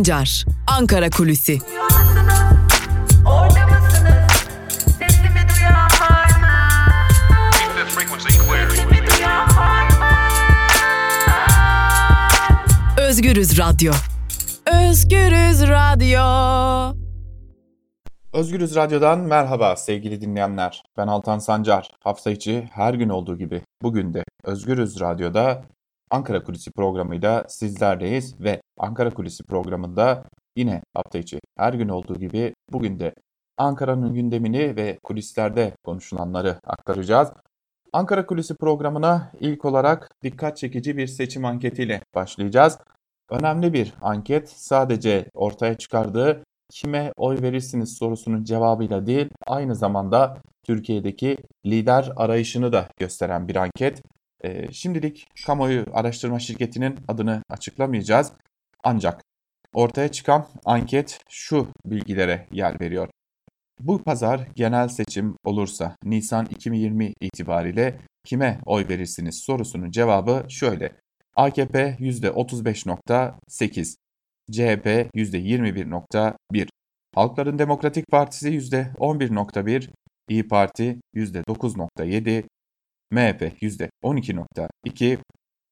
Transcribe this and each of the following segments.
Sancar, Ankara Kulüsi. Özgürüz Radyo. Özgürüz Radyo. Özgürüz Radyo'dan merhaba sevgili dinleyenler. Ben Altan Sancar. Hafta içi her gün olduğu gibi bugün de Özgürüz Radyo'da Ankara Kulisi programıyla sizlerleyiz ve Ankara Kulisi programında yine hafta içi her gün olduğu gibi bugün de Ankara'nın gündemini ve kulislerde konuşulanları aktaracağız. Ankara Kulisi programına ilk olarak dikkat çekici bir seçim anketiyle başlayacağız. Önemli bir anket sadece ortaya çıkardığı kime oy verirsiniz sorusunun cevabıyla değil aynı zamanda Türkiye'deki lider arayışını da gösteren bir anket. E, şimdilik kamuoyu araştırma şirketinin adını açıklamayacağız. Ancak ortaya çıkan anket şu bilgilere yer veriyor. Bu pazar genel seçim olursa Nisan 2020 itibariyle kime oy verirsiniz sorusunun cevabı şöyle. AKP %35.8, CHP %21.1, Halkların Demokratik Partisi %11.1, İyi Parti %9.7, MHP %12.2,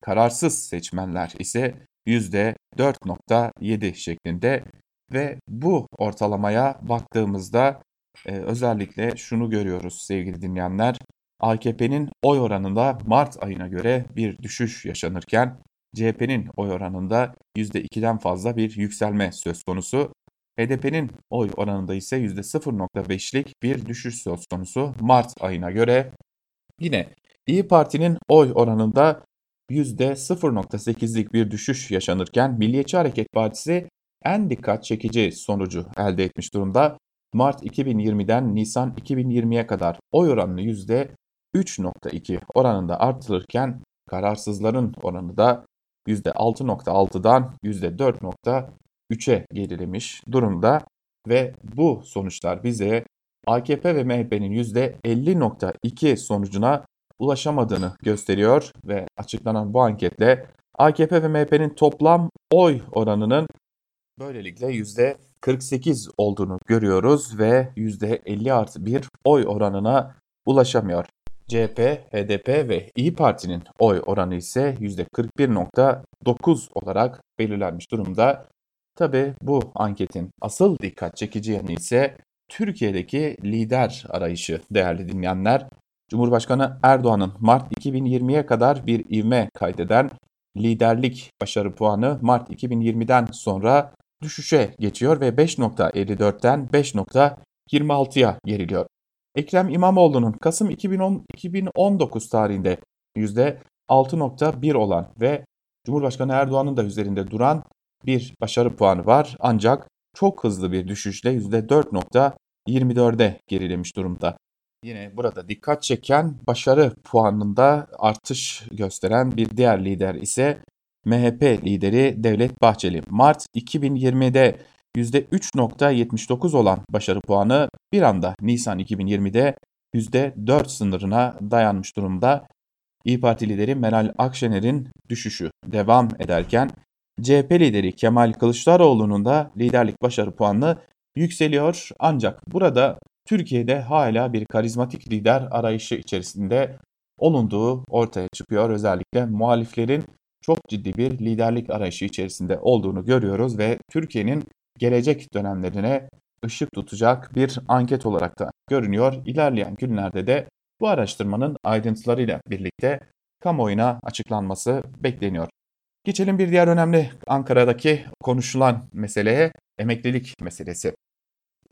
kararsız seçmenler ise %4.7 şeklinde ve bu ortalamaya baktığımızda e, özellikle şunu görüyoruz sevgili dinleyenler. AKP'nin oy oranında Mart ayına göre bir düşüş yaşanırken CHP'nin oy oranında %2'den fazla bir yükselme söz konusu. HDP'nin oy oranında ise %0.5'lik bir düşüş söz konusu Mart ayına göre. Yine İyi Parti'nin oy oranında %0.8'lik bir düşüş yaşanırken Milliyetçi Hareket Partisi en dikkat çekici sonucu elde etmiş durumda. Mart 2020'den Nisan 2020'ye kadar oy oranını %3.2 oranında artırırken kararsızların oranı da %6.6'dan %4.3'e gerilemiş durumda ve bu sonuçlar bize AKP ve MHP'nin %50.2 sonucuna ulaşamadığını gösteriyor ve açıklanan bu anketle AKP ve MHP'nin toplam oy oranının böylelikle %48 olduğunu görüyoruz ve %50 artı bir oy oranına ulaşamıyor. CHP, HDP ve İyi Parti'nin oy oranı ise %41.9 olarak belirlenmiş durumda. Tabi bu anketin asıl dikkat çekici yanı ise Türkiye'deki lider arayışı değerli dinleyenler. Cumhurbaşkanı Erdoğan'ın Mart 2020'ye kadar bir ivme kaydeden liderlik başarı puanı Mart 2020'den sonra düşüşe geçiyor ve 5.54'ten 5.26'ya geriliyor. Ekrem İmamoğlu'nun Kasım 2010, 2019 tarihinde %6.1 olan ve Cumhurbaşkanı Erdoğan'ın da üzerinde duran bir başarı puanı var. Ancak çok hızlı bir düşüşle %4.24'e gerilemiş durumda. Yine burada dikkat çeken başarı puanında artış gösteren bir diğer lider ise MHP lideri Devlet Bahçeli. Mart 2020'de %3.79 olan başarı puanı bir anda Nisan 2020'de %4 sınırına dayanmış durumda. İyi Parti lideri Meral Akşener'in düşüşü devam ederken CHP lideri Kemal Kılıçdaroğlu'nun da liderlik başarı puanı yükseliyor. Ancak burada Türkiye'de hala bir karizmatik lider arayışı içerisinde olunduğu ortaya çıkıyor. Özellikle muhaliflerin çok ciddi bir liderlik arayışı içerisinde olduğunu görüyoruz ve Türkiye'nin gelecek dönemlerine ışık tutacak bir anket olarak da görünüyor. İlerleyen günlerde de bu araştırmanın ayrıntılarıyla birlikte kamuoyuna açıklanması bekleniyor. Geçelim bir diğer önemli Ankara'daki konuşulan meseleye emeklilik meselesi.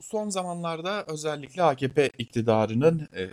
Son zamanlarda özellikle AKP iktidarının e,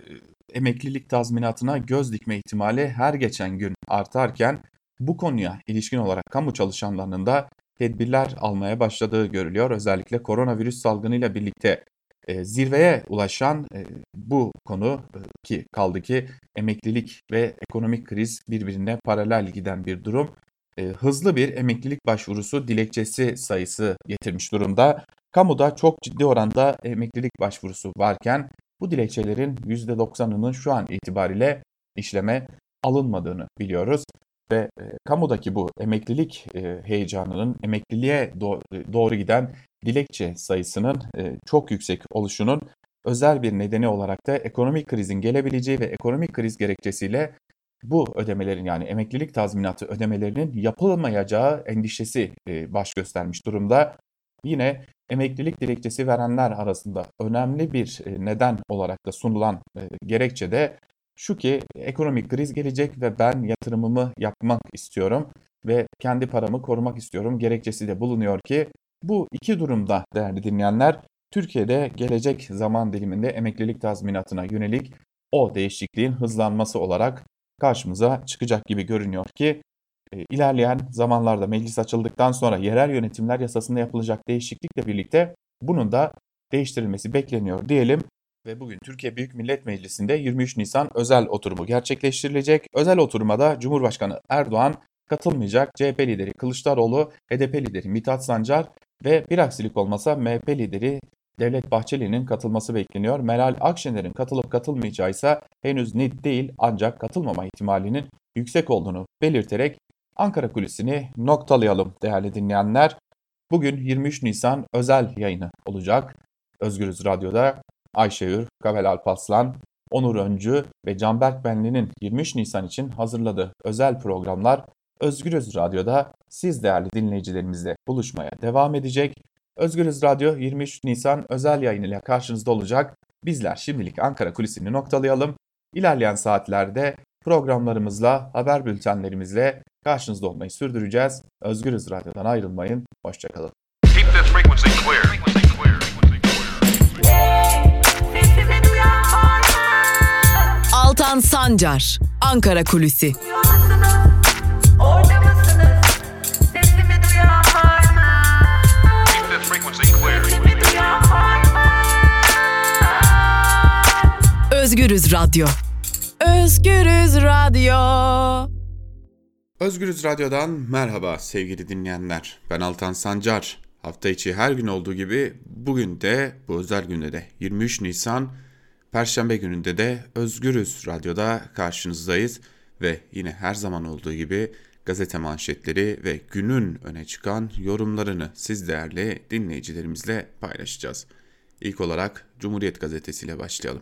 emeklilik tazminatına göz dikme ihtimali her geçen gün artarken bu konuya ilişkin olarak kamu çalışanlarının da tedbirler almaya başladığı görülüyor. Özellikle koronavirüs salgınıyla birlikte e, zirveye ulaşan e, bu konu e, ki kaldı ki emeklilik ve ekonomik kriz birbirine paralel giden bir durum. E, hızlı bir emeklilik başvurusu dilekçesi sayısı getirmiş durumda. Kamuda çok ciddi oranda emeklilik başvurusu varken bu dilekçelerin %90'ının şu an itibariyle işleme alınmadığını biliyoruz. ve e, kamudaki bu emeklilik e, heyecanının emekliliğe do doğru giden dilekçe sayısının e, çok yüksek oluşunun özel bir nedeni olarak da ekonomik krizin gelebileceği ve ekonomik kriz gerekçesiyle bu ödemelerin yani emeklilik tazminatı ödemelerinin yapılmayacağı endişesi e, baş göstermiş durumda. Yine emeklilik dilekçesi verenler arasında önemli bir e, neden olarak da sunulan e, gerekçe de şu ki ekonomik kriz gelecek ve ben yatırımımı yapmak istiyorum ve kendi paramı korumak istiyorum gerekçesi de bulunuyor ki bu iki durumda değerli dinleyenler Türkiye'de gelecek zaman diliminde emeklilik tazminatına yönelik o değişikliğin hızlanması olarak karşımıza çıkacak gibi görünüyor ki ilerleyen zamanlarda meclis açıldıktan sonra yerel yönetimler yasasında yapılacak değişiklikle birlikte bunun da değiştirilmesi bekleniyor diyelim. Ve bugün Türkiye Büyük Millet Meclisi'nde 23 Nisan özel oturumu gerçekleştirilecek. Özel oturuma Cumhurbaşkanı Erdoğan katılmayacak. CHP lideri Kılıçdaroğlu, HDP lideri Mithat Sancar ve bir aksilik olmasa MHP lideri Devlet Bahçeli'nin katılması bekleniyor. Meral Akşener'in katılıp katılmayacağı ise henüz net değil ancak katılmama ihtimalinin yüksek olduğunu belirterek Ankara Kulisi'ni noktalayalım değerli dinleyenler. Bugün 23 Nisan özel yayını olacak. Özgürüz Radyo'da Ayşe Ür, Kabel Alpaslan, Onur Öncü ve Canberk Benli'nin 23 Nisan için hazırladığı özel programlar Özgürüz Radyo'da siz değerli dinleyicilerimizle buluşmaya devam edecek. Özgürüz Radyo 23 Nisan özel yayınıyla karşınızda olacak. Bizler şimdilik Ankara kulisini noktalayalım. İlerleyen saatlerde programlarımızla, haber bültenlerimizle karşınızda olmayı sürdüreceğiz. Özgürüz Radyo'dan ayrılmayın. Hoşçakalın. Altan Sancar, Ankara Kulüsi. Özgürüz Radyo. Özgürüz Radyo. Özgürüz Radyo'dan merhaba sevgili dinleyenler. Ben Altan Sancar. Hafta içi her gün olduğu gibi bugün de bu özel günde de 23 Nisan Perşembe gününde de Özgürüz Radyo'da karşınızdayız ve yine her zaman olduğu gibi gazete manşetleri ve günün öne çıkan yorumlarını siz değerli dinleyicilerimizle paylaşacağız. İlk olarak Cumhuriyet Gazetesi ile başlayalım.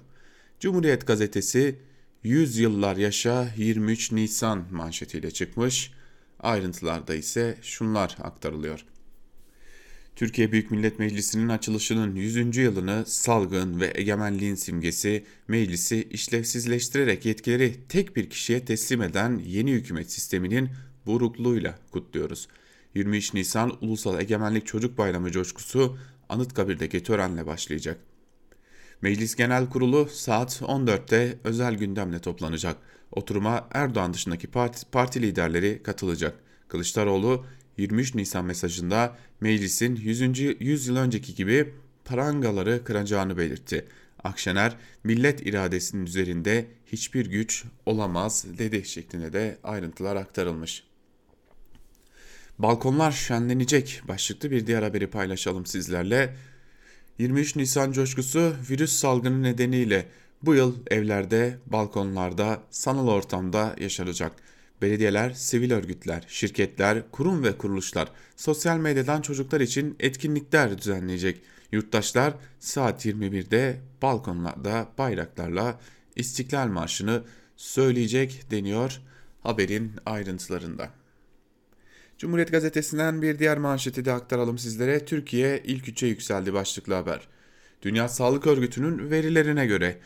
Cumhuriyet Gazetesi 100 yıllar yaşa 23 Nisan manşetiyle çıkmış. Ayrıntılarda ise şunlar aktarılıyor. Türkiye Büyük Millet Meclisi'nin açılışının 100. yılını salgın ve egemenliğin simgesi meclisi işlevsizleştirerek yetkileri tek bir kişiye teslim eden yeni hükümet sisteminin burukluğuyla kutluyoruz. 23 Nisan Ulusal Egemenlik Çocuk Bayramı coşkusu Anıtkabir'deki törenle başlayacak. Meclis Genel Kurulu saat 14'te özel gündemle toplanacak. Oturuma Erdoğan dışındaki parti, parti liderleri katılacak. Kılıçdaroğlu 23 Nisan mesajında meclisin 100. 100 yıl önceki gibi parangaları kıracağını belirtti. Akşener millet iradesinin üzerinde hiçbir güç olamaz dedi şeklinde de ayrıntılar aktarılmış. Balkonlar şenlenecek başlıklı bir diğer haberi paylaşalım sizlerle. 23 Nisan coşkusu virüs salgını nedeniyle bu yıl evlerde, balkonlarda, sanal ortamda yaşanacak. Belediyeler, sivil örgütler, şirketler, kurum ve kuruluşlar sosyal medyadan çocuklar için etkinlikler düzenleyecek. Yurttaşlar saat 21'de balkonlarda bayraklarla İstiklal Marşı'nı söyleyecek deniyor haberin ayrıntılarında. Cumhuriyet Gazetesi'nden bir diğer manşeti de aktaralım sizlere. Türkiye ilk üçe yükseldi başlıklı haber. Dünya Sağlık Örgütü'nün verilerine göre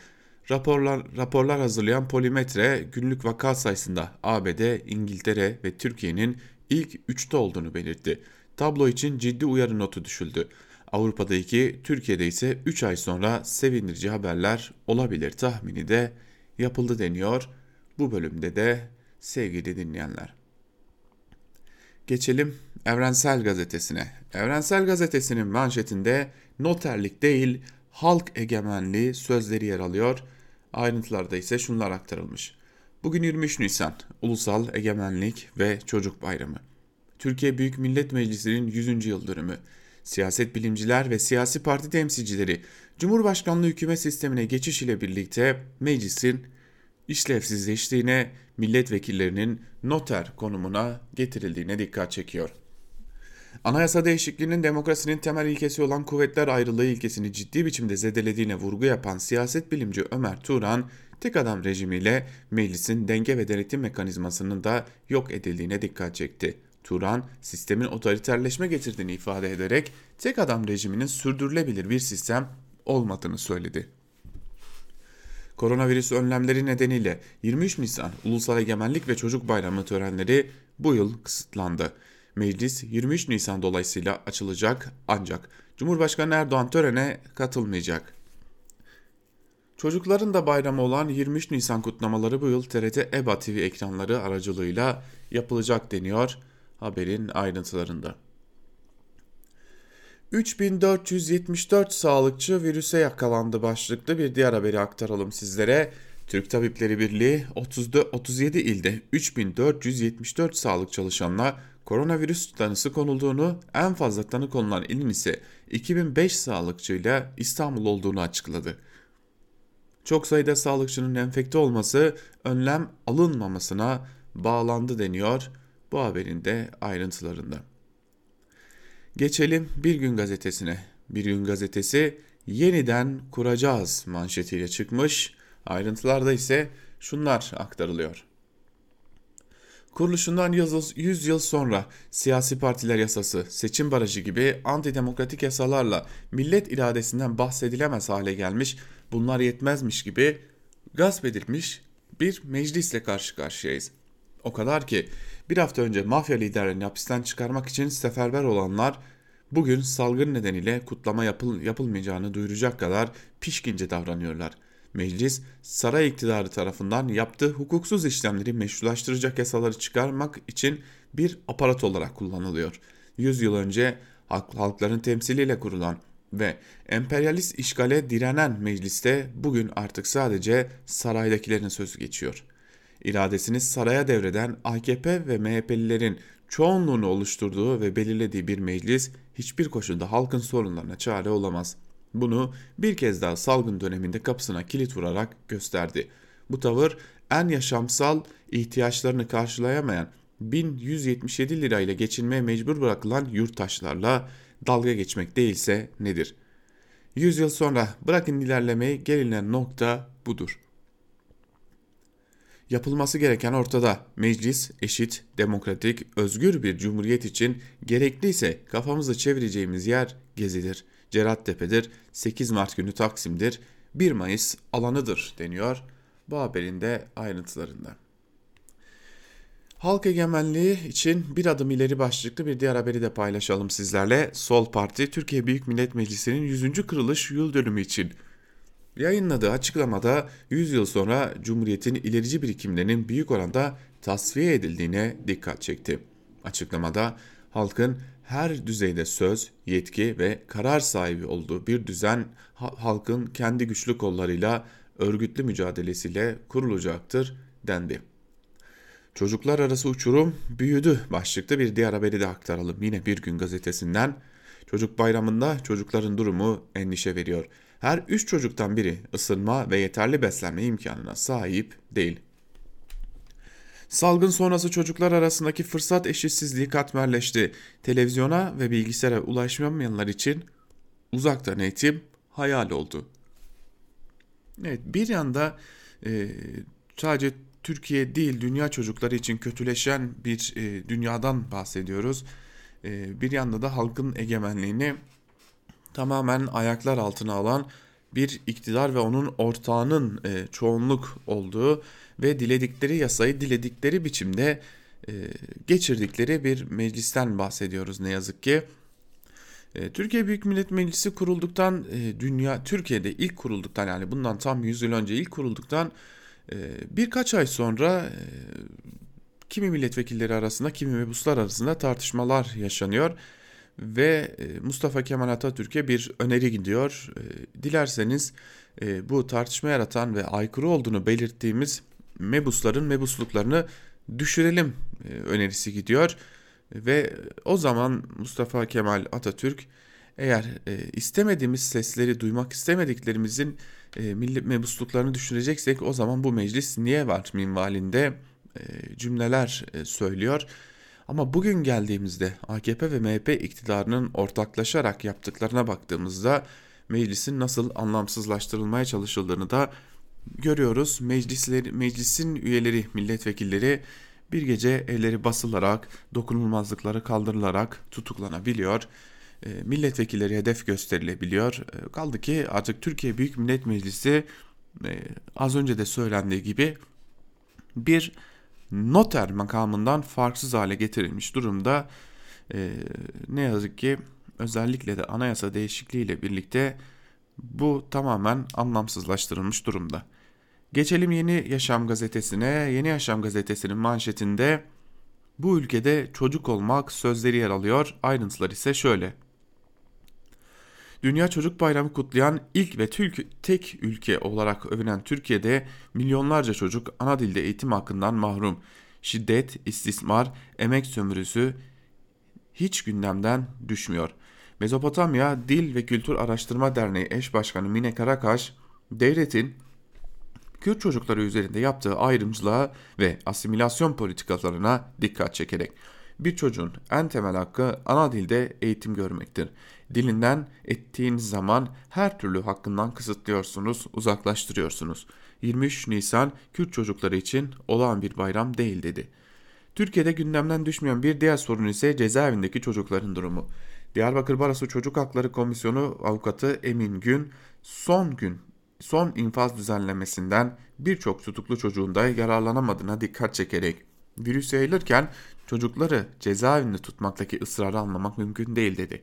raporlar, raporlar hazırlayan Polimetre günlük vaka sayısında ABD, İngiltere ve Türkiye'nin ilk üçte olduğunu belirtti. Tablo için ciddi uyarı notu düşüldü. Avrupa'da iki, Türkiye'de ise 3 ay sonra sevindirici haberler olabilir tahmini de yapıldı deniyor. Bu bölümde de sevgili dinleyenler. Geçelim Evrensel Gazetesi'ne. Evrensel Gazetesi'nin manşetinde noterlik değil halk egemenliği sözleri yer alıyor. Ayrıntılarda ise şunlar aktarılmış. Bugün 23 Nisan Ulusal Egemenlik ve Çocuk Bayramı. Türkiye Büyük Millet Meclisi'nin 100. yıl dönümü. Siyaset bilimciler ve siyasi parti temsilcileri Cumhurbaşkanlığı hükümet sistemine geçiş ile birlikte meclisin işlevsizleştiğine, milletvekillerinin noter konumuna getirildiğine dikkat çekiyor. Anayasa değişikliğinin demokrasinin temel ilkesi olan kuvvetler ayrılığı ilkesini ciddi biçimde zedelediğine vurgu yapan siyaset bilimci Ömer Turan, tek adam rejimiyle meclisin denge ve denetim mekanizmasının da yok edildiğine dikkat çekti. Turan, sistemin otoriterleşme getirdiğini ifade ederek tek adam rejiminin sürdürülebilir bir sistem olmadığını söyledi. Koronavirüs önlemleri nedeniyle 23 Nisan Ulusal Egemenlik ve Çocuk Bayramı törenleri bu yıl kısıtlandı. Meclis 23 Nisan dolayısıyla açılacak ancak Cumhurbaşkanı Erdoğan törene katılmayacak. Çocukların da bayramı olan 23 Nisan kutlamaları bu yıl TRT EBA TV ekranları aracılığıyla yapılacak deniyor haberin ayrıntılarında. 3474 sağlıkçı virüse yakalandı başlıklı bir diğer haberi aktaralım sizlere. Türk Tabipleri Birliği 37 ilde 3474 sağlık çalışanına koronavirüs tanısı konulduğunu, en fazla tanı konulan ilin ise 2005 sağlıkçıyla İstanbul olduğunu açıkladı. Çok sayıda sağlıkçının enfekte olması önlem alınmamasına bağlandı deniyor bu haberin de ayrıntılarında. Geçelim Bir Gün Gazetesi'ne. Bir Gün Gazetesi yeniden kuracağız manşetiyle çıkmış. Ayrıntılarda ise şunlar aktarılıyor. Kuruluşundan 100 yıl sonra siyasi partiler yasası, seçim barajı gibi antidemokratik yasalarla millet iradesinden bahsedilemez hale gelmiş, bunlar yetmezmiş gibi gasp edilmiş bir meclisle karşı karşıyayız. O kadar ki bir hafta önce mafya liderlerini hapisten çıkarmak için seferber olanlar bugün salgın nedeniyle kutlama yapıl yapılmayacağını duyuracak kadar pişkince davranıyorlar. Meclis saray iktidarı tarafından yaptığı hukuksuz işlemleri meşrulaştıracak yasaları çıkarmak için bir aparat olarak kullanılıyor. 100 yıl önce halkların temsiliyle kurulan ve emperyalist işgale direnen mecliste bugün artık sadece saraydakilerin sözü geçiyor.'' İradesini saraya devreden AKP ve MHP'lilerin çoğunluğunu oluşturduğu ve belirlediği bir meclis hiçbir koşulda halkın sorunlarına çare olamaz. Bunu bir kez daha salgın döneminde kapısına kilit vurarak gösterdi. Bu tavır en yaşamsal ihtiyaçlarını karşılayamayan 1177 lirayla geçinmeye mecbur bırakılan yurttaşlarla dalga geçmek değilse nedir? 100 yıl sonra bırakın ilerlemeyi gelinen nokta budur. Yapılması gereken ortada. Meclis eşit, demokratik, özgür bir cumhuriyet için gerekliyse kafamızı çevireceğimiz yer Gezi'dir, Cerattepe'dir, 8 Mart günü Taksim'dir, 1 Mayıs alanıdır deniyor bu haberin de ayrıntılarında. Halk egemenliği için bir adım ileri başlıklı bir diğer haberi de paylaşalım sizlerle. Sol Parti Türkiye Büyük Millet Meclisi'nin 100. kırılış yıl dönümü için Yayınladığı açıklamada 100 yıl sonra Cumhuriyet'in ilerici birikimlerinin büyük oranda tasfiye edildiğine dikkat çekti. Açıklamada halkın her düzeyde söz, yetki ve karar sahibi olduğu bir düzen halkın kendi güçlü kollarıyla örgütlü mücadelesiyle kurulacaktır dendi. Çocuklar arası uçurum büyüdü başlıklı bir diğer haberi de aktaralım. Yine bir gün gazetesinden çocuk bayramında çocukların durumu endişe veriyor her 3 çocuktan biri ısınma ve yeterli beslenme imkanına sahip değil. Salgın sonrası çocuklar arasındaki fırsat eşitsizliği katmerleşti. Televizyona ve bilgisayara ulaşmayanlar için uzaktan eğitim hayal oldu. Evet bir yanda e, sadece Türkiye değil dünya çocukları için kötüleşen bir e, dünyadan bahsediyoruz. E, bir yanda da halkın egemenliğini tamamen ayaklar altına alan bir iktidar ve onun ortağının e, çoğunluk olduğu ve diledikleri yasayı diledikleri biçimde e, geçirdikleri bir meclisten bahsediyoruz ne yazık ki. E, Türkiye Büyük Millet Meclisi kurulduktan e, dünya Türkiye'de ilk kurulduktan yani bundan tam 100 yıl önce ilk kurulduktan e, birkaç ay sonra e, kimi milletvekilleri arasında kimi mebuslar arasında tartışmalar yaşanıyor ve e, Mustafa Kemal Atatürk'e bir öneri gidiyor. E, dilerseniz e, bu tartışma yaratan ve aykırı olduğunu belirttiğimiz mebusların mebusluklarını düşürelim önerisi gidiyor. Ve o zaman Mustafa Kemal Atatürk eğer istemediğimiz sesleri duymak istemediklerimizin millet mebusluklarını düşüneceksek o zaman bu meclis niye var minvalinde cümleler söylüyor. Ama bugün geldiğimizde AKP ve MHP iktidarının ortaklaşarak yaptıklarına baktığımızda meclisin nasıl anlamsızlaştırılmaya çalışıldığını da görüyoruz. Meclisleri, meclisin üyeleri, milletvekilleri bir gece elleri basılarak, dokunulmazlıkları kaldırılarak tutuklanabiliyor. E, milletvekilleri hedef gösterilebiliyor. E, kaldı ki artık Türkiye Büyük Millet Meclisi e, az önce de söylendiği gibi bir noter makamından farksız hale getirilmiş durumda. Ne yazık ki özellikle de anayasa değişikliğiyle birlikte bu tamamen anlamsızlaştırılmış durumda. Geçelim Yeni Yaşam gazetesine. Yeni Yaşam gazetesinin manşetinde bu ülkede çocuk olmak sözleri yer alıyor. Ayrıntılar ise şöyle. Dünya Çocuk Bayramı kutlayan ilk ve tek ülke olarak övünen Türkiye'de milyonlarca çocuk ana dilde eğitim hakkından mahrum. Şiddet, istismar, emek sömürüsü hiç gündemden düşmüyor. Mezopotamya Dil ve Kültür Araştırma Derneği eş başkanı Mine Karakaş, devletin Kürt çocukları üzerinde yaptığı ayrımcılığa ve asimilasyon politikalarına dikkat çekerek bir çocuğun en temel hakkı ana dilde eğitim görmektir. Dilinden ettiğiniz zaman her türlü hakkından kısıtlıyorsunuz, uzaklaştırıyorsunuz. 23 Nisan Kürt çocukları için olağan bir bayram değil dedi. Türkiye'de gündemden düşmeyen bir diğer sorun ise cezaevindeki çocukların durumu. Diyarbakır Barosu Çocuk Hakları Komisyonu avukatı Emin Gün son gün son infaz düzenlemesinden birçok tutuklu çocuğun da yararlanamadığına dikkat çekerek virüs yayılırken çocukları cezaevinde tutmaktaki ısrarı anlamak mümkün değil dedi.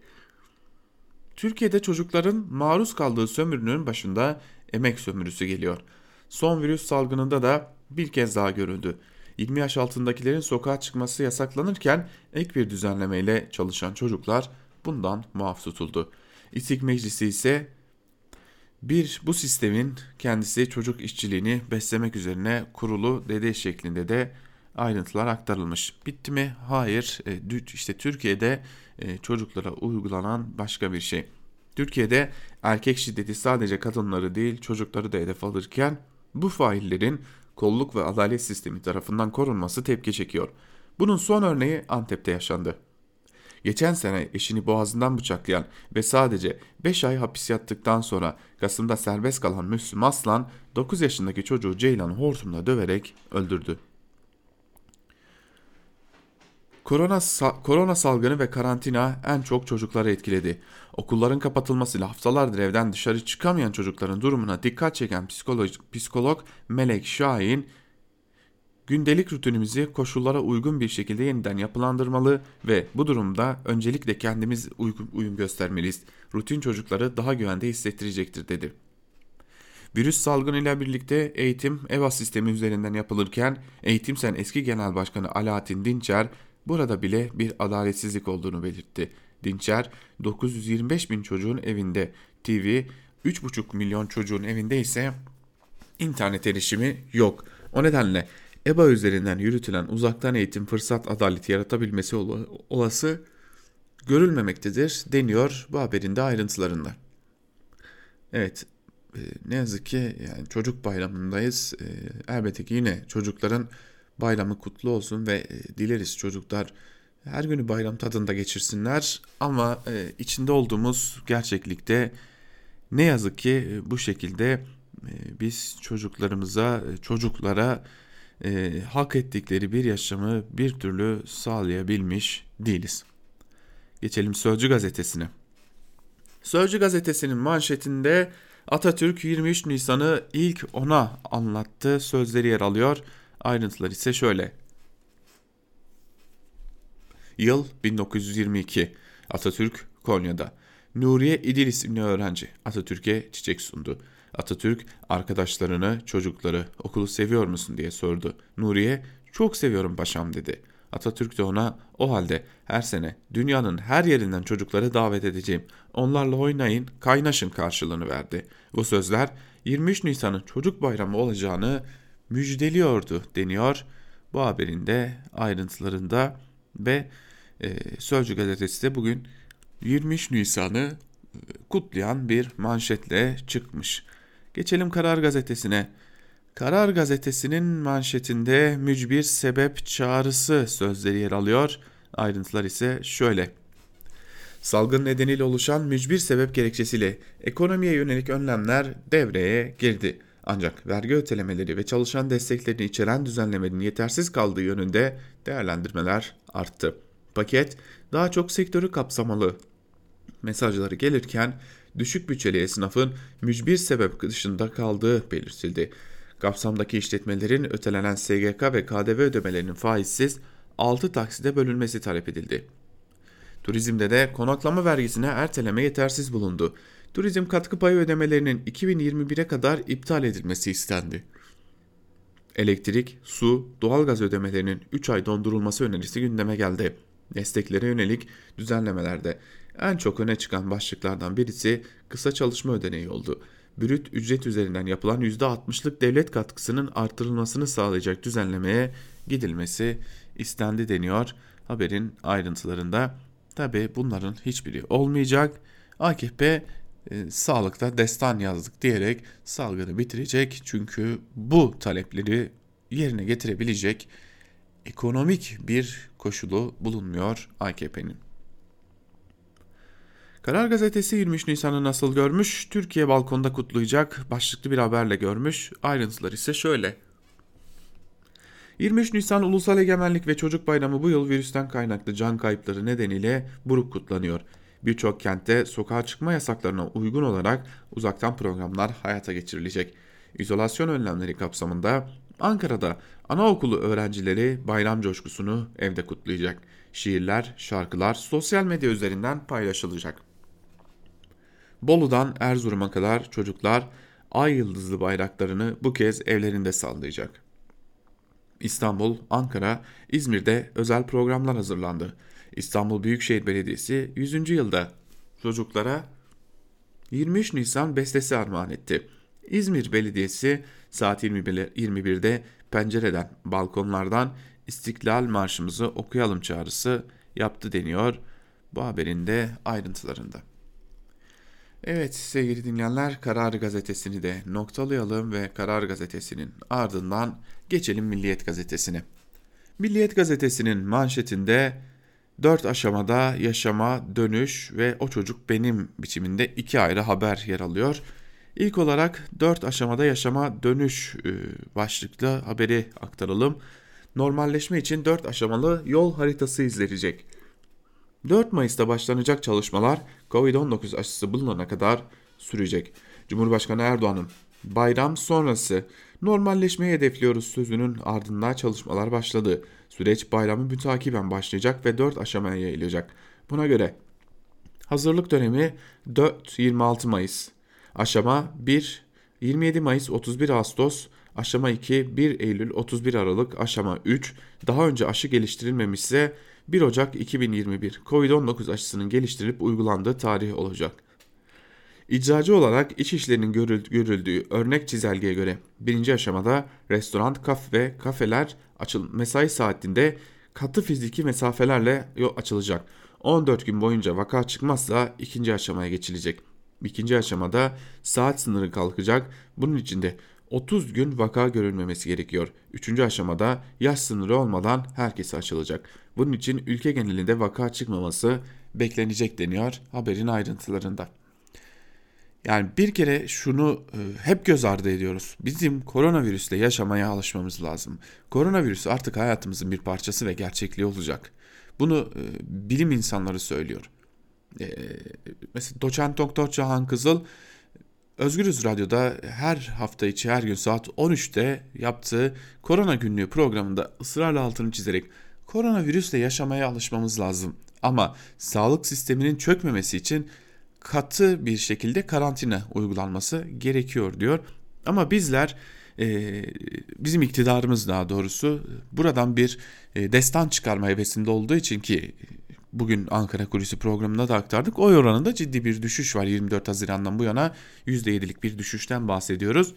Türkiye'de çocukların maruz kaldığı sömürünün başında emek sömürüsü geliyor. Son virüs salgınında da bir kez daha görüldü. 20 yaş altındakilerin sokağa çıkması yasaklanırken ek bir düzenlemeyle çalışan çocuklar bundan muaf tutuldu. İstik Meclisi ise bir bu sistemin kendisi çocuk işçiliğini beslemek üzerine kurulu dede şeklinde de ayrıntılar aktarılmış. Bitti mi? Hayır. E, işte Türkiye'de e, çocuklara uygulanan başka bir şey. Türkiye'de erkek şiddeti sadece kadınları değil çocukları da hedef alırken bu faillerin kolluk ve adalet sistemi tarafından korunması tepki çekiyor. Bunun son örneği Antep'te yaşandı. Geçen sene eşini boğazından bıçaklayan ve sadece 5 ay hapis yattıktan sonra Kasım'da serbest kalan Müslüm Aslan 9 yaşındaki çocuğu Ceylan'ı hortumla döverek öldürdü. Korona, korona salgını ve karantina en çok çocukları etkiledi. Okulların kapatılmasıyla haftalardır evden dışarı çıkamayan çocukların durumuna dikkat çeken psikolog, psikolog Melek Şahin, gündelik rutinimizi koşullara uygun bir şekilde yeniden yapılandırmalı ve bu durumda öncelikle kendimiz uyum göstermeliyiz. Rutin çocukları daha güvende hissettirecektir dedi. Virüs salgını ile birlikte eğitim EVA sistemi üzerinden yapılırken Eğitim Sen eski genel başkanı Alaaddin Dinçer Burada bile bir adaletsizlik olduğunu belirtti. Dinçer 925 bin çocuğun evinde TV 3,5 milyon çocuğun evinde ise internet erişimi yok. O nedenle EBA üzerinden yürütülen uzaktan eğitim fırsat adaleti yaratabilmesi olası görülmemektedir deniyor bu haberin de ayrıntılarında. Evet e, ne yazık ki yani çocuk bayramındayız. E, elbette ki yine çocukların bayramı kutlu olsun ve e, dileriz çocuklar her günü bayram tadında geçirsinler ama e, içinde olduğumuz gerçeklikte ne yazık ki e, bu şekilde biz çocuklarımıza çocuklara hak ettikleri bir yaşamı bir türlü sağlayabilmiş değiliz. Geçelim Sözcü gazetesine. Sözcü gazetesinin manşetinde Atatürk 23 Nisan'ı ilk ona anlattı sözleri yer alıyor. Ayrıntılar ise şöyle. Yıl 1922. Atatürk Konya'da. Nuriye İdil isimli öğrenci Atatürk'e çiçek sundu. Atatürk arkadaşlarını, çocukları okulu seviyor musun diye sordu. Nuriye çok seviyorum paşam dedi. Atatürk de ona o halde her sene dünyanın her yerinden çocukları davet edeceğim. Onlarla oynayın, kaynaşın karşılığını verdi. Bu sözler 23 Nisan'ın çocuk bayramı olacağını müjdeliyordu deniyor bu haberin de ayrıntılarında ve e, Sözcü gazetesi de bugün 23 Nisan'ı kutlayan bir manşetle çıkmış. Geçelim Karar Gazetesi'ne. Karar Gazetesi'nin manşetinde mücbir sebep çağrısı sözleri yer alıyor. Ayrıntılar ise şöyle. Salgın nedeniyle oluşan mücbir sebep gerekçesiyle ekonomiye yönelik önlemler devreye girdi. Ancak vergi ötelemeleri ve çalışan desteklerini içeren düzenlemenin yetersiz kaldığı yönünde değerlendirmeler arttı. Paket daha çok sektörü kapsamalı mesajları gelirken düşük bütçeli esnafın mücbir sebep dışında kaldığı belirtildi. Kapsamdaki işletmelerin ötelenen SGK ve KDV ödemelerinin faizsiz 6 takside bölünmesi talep edildi. Turizmde de konaklama vergisine erteleme yetersiz bulundu. Turizm katkı payı ödemelerinin 2021'e kadar iptal edilmesi istendi. Elektrik, su, doğalgaz ödemelerinin 3 ay dondurulması önerisi gündeme geldi. Desteklere yönelik düzenlemelerde en çok öne çıkan başlıklardan birisi kısa çalışma ödeneği oldu. Brüt ücret üzerinden yapılan %60'lık devlet katkısının artırılmasını sağlayacak düzenlemeye gidilmesi istendi deniyor haberin ayrıntılarında. Tabi bunların hiçbiri olmayacak. AKP e, sağlıkta destan yazdık diyerek salgını bitirecek. Çünkü bu talepleri yerine getirebilecek ekonomik bir koşulu bulunmuyor AKP'nin. Karar Gazetesi 23 Nisan'ı nasıl görmüş? Türkiye balkonda kutlayacak başlıklı bir haberle görmüş. Ayrıntılar ise şöyle. 23 Nisan Ulusal Egemenlik ve Çocuk Bayramı bu yıl virüsten kaynaklı can kayıpları nedeniyle buruk kutlanıyor. Birçok kentte sokağa çıkma yasaklarına uygun olarak uzaktan programlar hayata geçirilecek. İzolasyon önlemleri kapsamında Ankara'da anaokulu öğrencileri bayram coşkusunu evde kutlayacak. Şiirler, şarkılar sosyal medya üzerinden paylaşılacak. Bolu'dan Erzurum'a kadar çocuklar ay yıldızlı bayraklarını bu kez evlerinde sallayacak. İstanbul, Ankara, İzmir'de özel programlar hazırlandı. İstanbul Büyükşehir Belediyesi 100. yılda çocuklara 23 Nisan bestesi armağan etti. İzmir Belediyesi saat 21'de pencereden, balkonlardan İstiklal Marşımızı okuyalım çağrısı yaptı deniyor bu haberin de ayrıntılarında. Evet sevgili dinleyenler Karar Gazetesi'ni de noktalayalım ve Karar Gazetesi'nin ardından geçelim Milliyet Gazetesi'ne. Milliyet Gazetesi'nin manşetinde dört aşamada yaşama, dönüş ve o çocuk benim biçiminde iki ayrı haber yer alıyor. İlk olarak dört aşamada yaşama dönüş e, başlıklı haberi aktaralım. Normalleşme için dört aşamalı yol haritası izlenecek. 4 Mayıs'ta başlanacak çalışmalar Covid-19 aşısı bulunana kadar sürecek. Cumhurbaşkanı Erdoğan'ın bayram sonrası normalleşmeyi hedefliyoruz sözünün ardından çalışmalar başladı. Süreç bayramı mütakiben başlayacak ve 4 aşamaya yayılacak. Buna göre hazırlık dönemi 4-26 Mayıs, aşama 1 27 Mayıs 31 Ağustos, aşama 2 1 Eylül 31 Aralık, aşama 3 daha önce aşı geliştirilmemişse 1 Ocak 2021 Covid-19 aşısının geliştirilip uygulandığı tarih olacak. İcracı olarak iş işlerinin görüldüğü örnek çizelgeye göre birinci aşamada restoran, kafe ve kafeler açıl mesai saatinde katı fiziki mesafelerle açılacak. 14 gün boyunca vaka çıkmazsa ikinci aşamaya geçilecek. İkinci aşamada saat sınırı kalkacak. Bunun için de 30 gün vaka görülmemesi gerekiyor. Üçüncü aşamada yaş sınırı olmadan herkese açılacak. Bunun için ülke genelinde vaka çıkmaması beklenecek deniyor haberin ayrıntılarında. Yani bir kere şunu e, hep göz ardı ediyoruz. Bizim koronavirüsle yaşamaya alışmamız lazım. Koronavirüs artık hayatımızın bir parçası ve gerçekliği olacak. Bunu e, bilim insanları söylüyor. E, mesela doçent doktor Cahan Kızıl Özgürüz Radyo'da her hafta içi her gün saat 13'te yaptığı korona günlüğü programında ısrarla altını çizerek koronavirüsle yaşamaya alışmamız lazım. Ama sağlık sisteminin çökmemesi için katı bir şekilde karantina uygulanması gerekiyor diyor. Ama bizler e, bizim iktidarımız daha doğrusu buradan bir e, destan çıkarma hevesinde olduğu için ki bugün Ankara Kulisi programında da aktardık. Oy oranında ciddi bir düşüş var. 24 Haziran'dan bu yana %7'lik bir düşüşten bahsediyoruz.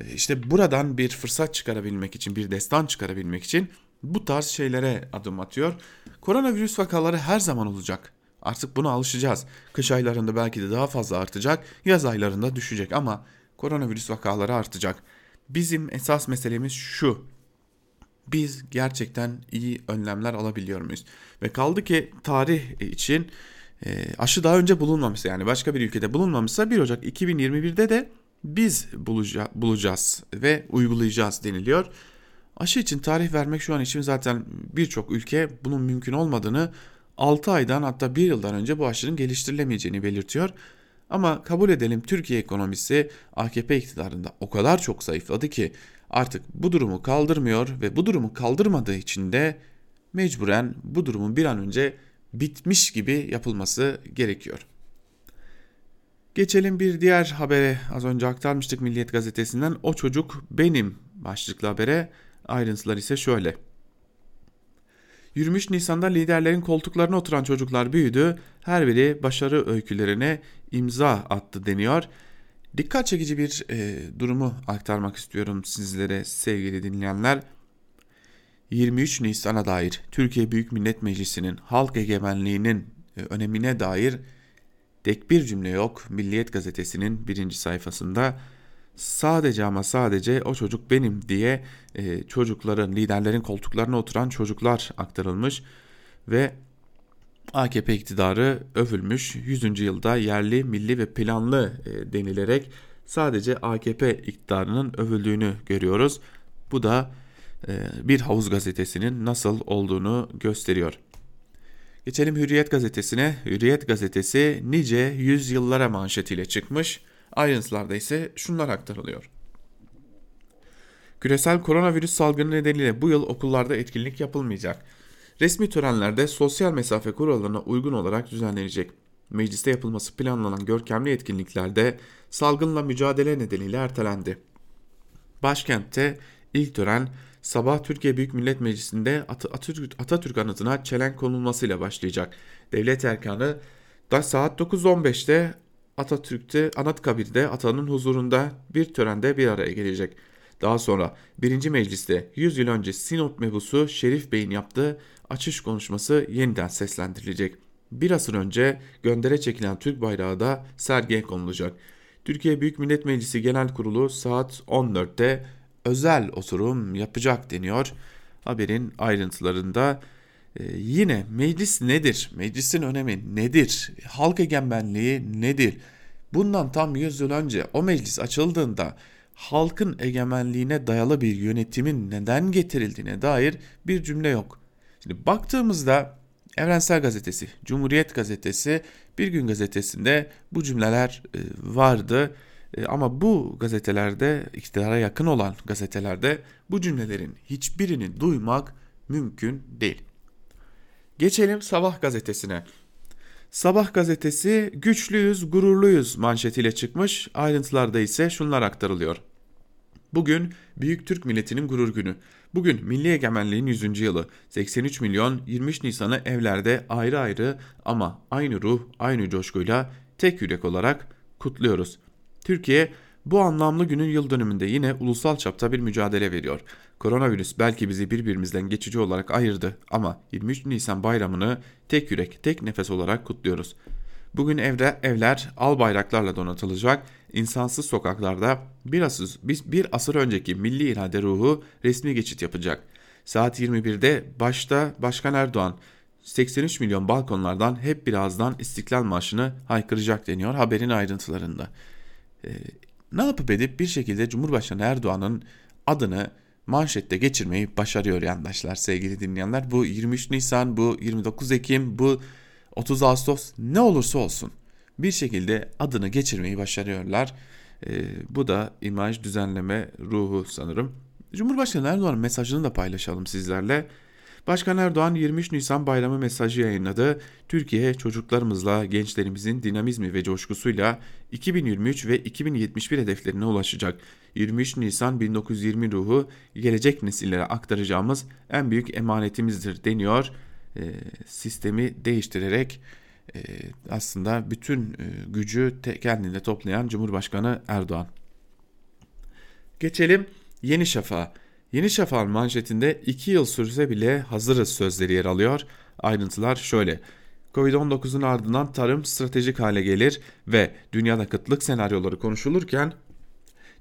E, işte buradan bir fırsat çıkarabilmek için, bir destan çıkarabilmek için bu tarz şeylere adım atıyor. Koronavirüs vakaları her zaman olacak. Artık buna alışacağız. Kış aylarında belki de daha fazla artacak, yaz aylarında düşecek ama koronavirüs vakaları artacak. Bizim esas meselemiz şu. Biz gerçekten iyi önlemler alabiliyor muyuz? Ve kaldı ki tarih için e, aşı daha önce bulunmamışsa yani başka bir ülkede bulunmamışsa 1 Ocak 2021'de de biz bulaca, bulacağız ve uygulayacağız deniliyor. Aşı için tarih vermek şu an için zaten birçok ülke bunun mümkün olmadığını 6 aydan hatta 1 yıldan önce bu aşının geliştirilemeyeceğini belirtiyor. Ama kabul edelim Türkiye ekonomisi AKP iktidarında o kadar çok zayıfladı ki artık bu durumu kaldırmıyor ve bu durumu kaldırmadığı için de mecburen bu durumun bir an önce bitmiş gibi yapılması gerekiyor. Geçelim bir diğer habere az önce aktarmıştık Milliyet gazetesinden o çocuk benim başlıklı habere ayrıntılar ise şöyle. 23 Nisan'da liderlerin koltuklarına oturan çocuklar büyüdü. Her biri başarı öykülerine imza attı deniyor. Dikkat çekici bir e, durumu aktarmak istiyorum sizlere sevgili dinleyenler. 23 Nisan'a dair Türkiye Büyük Millet Meclisi'nin halk egemenliğinin e, önemine dair tek bir cümle yok. Milliyet gazetesinin birinci sayfasında sadece ama sadece o çocuk benim diye e, çocukların, liderlerin koltuklarına oturan çocuklar aktarılmış ve AKP iktidarı övülmüş 100. yılda yerli, milli ve planlı e, denilerek sadece AKP iktidarının övüldüğünü görüyoruz. Bu da e, bir havuz gazetesinin nasıl olduğunu gösteriyor. Geçelim Hürriyet gazetesine. Hürriyet gazetesi nice yüzyıllara manşetiyle çıkmış. Ayrıntılarda ise şunlar aktarılıyor. Küresel koronavirüs salgını nedeniyle bu yıl okullarda etkinlik yapılmayacak. Resmi törenlerde sosyal mesafe kurallarına uygun olarak düzenlenecek. Mecliste yapılması planlanan görkemli etkinliklerde salgınla mücadele nedeniyle ertelendi. Başkentte ilk tören sabah Türkiye Büyük Millet Meclisi'nde Atatürk, Atatürk anıtına çelenk konulmasıyla başlayacak. Devlet erkanı da saat 9.15'te Atatürk'te Anıtkabir'de atanın huzurunda bir törende bir araya gelecek. Daha sonra 1. Meclis'te 100 yıl önce Sinop mebusu Şerif Bey'in yaptığı açış konuşması yeniden seslendirilecek. Bir asır önce göndere çekilen Türk bayrağı da sergiye konulacak. Türkiye Büyük Millet Meclisi Genel Kurulu saat 14'te özel oturum yapacak deniyor. Haberin ayrıntılarında ee, yine meclis nedir? Meclisin önemi nedir? Halk egemenliği nedir? Bundan tam 100 yıl önce o meclis açıldığında halkın egemenliğine dayalı bir yönetimin neden getirildiğine dair bir cümle yok. Şimdi baktığımızda Evrensel Gazetesi, Cumhuriyet Gazetesi, Bir Gün Gazetesi'nde bu cümleler e, vardı. E, ama bu gazetelerde, iktidara yakın olan gazetelerde bu cümlelerin hiçbirini duymak mümkün değil. Geçelim Sabah gazetesine. Sabah gazetesi güçlüyüz, gururluyuz manşetiyle çıkmış. Ayrıntılarda ise şunlar aktarılıyor. Bugün Büyük Türk milletinin gurur günü. Bugün milli egemenliğin 100. yılı. 83 milyon 23 Nisan'ı evlerde ayrı ayrı ama aynı ruh, aynı coşkuyla tek yürek olarak kutluyoruz. Türkiye bu anlamlı günün yıl dönümünde yine ulusal çapta bir mücadele veriyor. Koronavirüs belki bizi birbirimizden geçici olarak ayırdı ama 23 Nisan bayramını tek yürek, tek nefes olarak kutluyoruz. Bugün evde evler al bayraklarla donatılacak, insansız sokaklarda bir asır, bir asır önceki milli irade ruhu resmi geçit yapacak. Saat 21'de başta Başkan Erdoğan 83 milyon balkonlardan hep birazdan İstiklal Marşı'nı haykıracak deniyor haberin ayrıntılarında. Ne yapıp edip bir şekilde Cumhurbaşkanı Erdoğan'ın adını manşette geçirmeyi başarıyor yandaşlar sevgili dinleyenler. Bu 23 Nisan, bu 29 Ekim, bu 30 Ağustos ne olursa olsun bir şekilde adını geçirmeyi başarıyorlar. Ee, bu da imaj düzenleme ruhu sanırım. Cumhurbaşkanı Erdoğan'ın mesajını da paylaşalım sizlerle. Başkan Erdoğan 23 Nisan bayramı mesajı yayınladı. Türkiye çocuklarımızla, gençlerimizin dinamizmi ve coşkusuyla 2023 ve 2071 hedeflerine ulaşacak. 23 Nisan 1920 ruhu gelecek nesillere aktaracağımız en büyük emanetimizdir deniyor. E, sistemi değiştirerek e, aslında bütün e, gücü te, kendinde toplayan Cumhurbaşkanı Erdoğan. Geçelim Yeni Şafak'a. Yeni Şafak'ın manşetinde 2 yıl sürse bile hazırız sözleri yer alıyor. Ayrıntılar şöyle. Covid-19'un ardından tarım stratejik hale gelir ve dünyada kıtlık senaryoları konuşulurken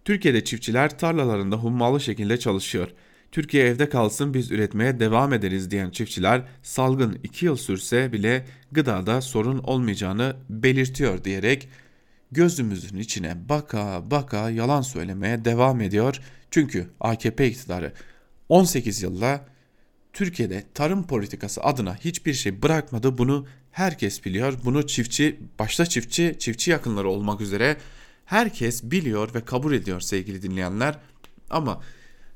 Türkiye'de çiftçiler tarlalarında hummalı şekilde çalışıyor. Türkiye evde kalsın biz üretmeye devam ederiz diyen çiftçiler salgın 2 yıl sürse bile gıdada sorun olmayacağını belirtiyor diyerek gözümüzün içine baka baka yalan söylemeye devam ediyor. Çünkü AKP iktidarı 18 yılda Türkiye'de tarım politikası adına hiçbir şey bırakmadı. Bunu herkes biliyor. Bunu çiftçi, başta çiftçi, çiftçi yakınları olmak üzere herkes biliyor ve kabul ediyor sevgili dinleyenler. Ama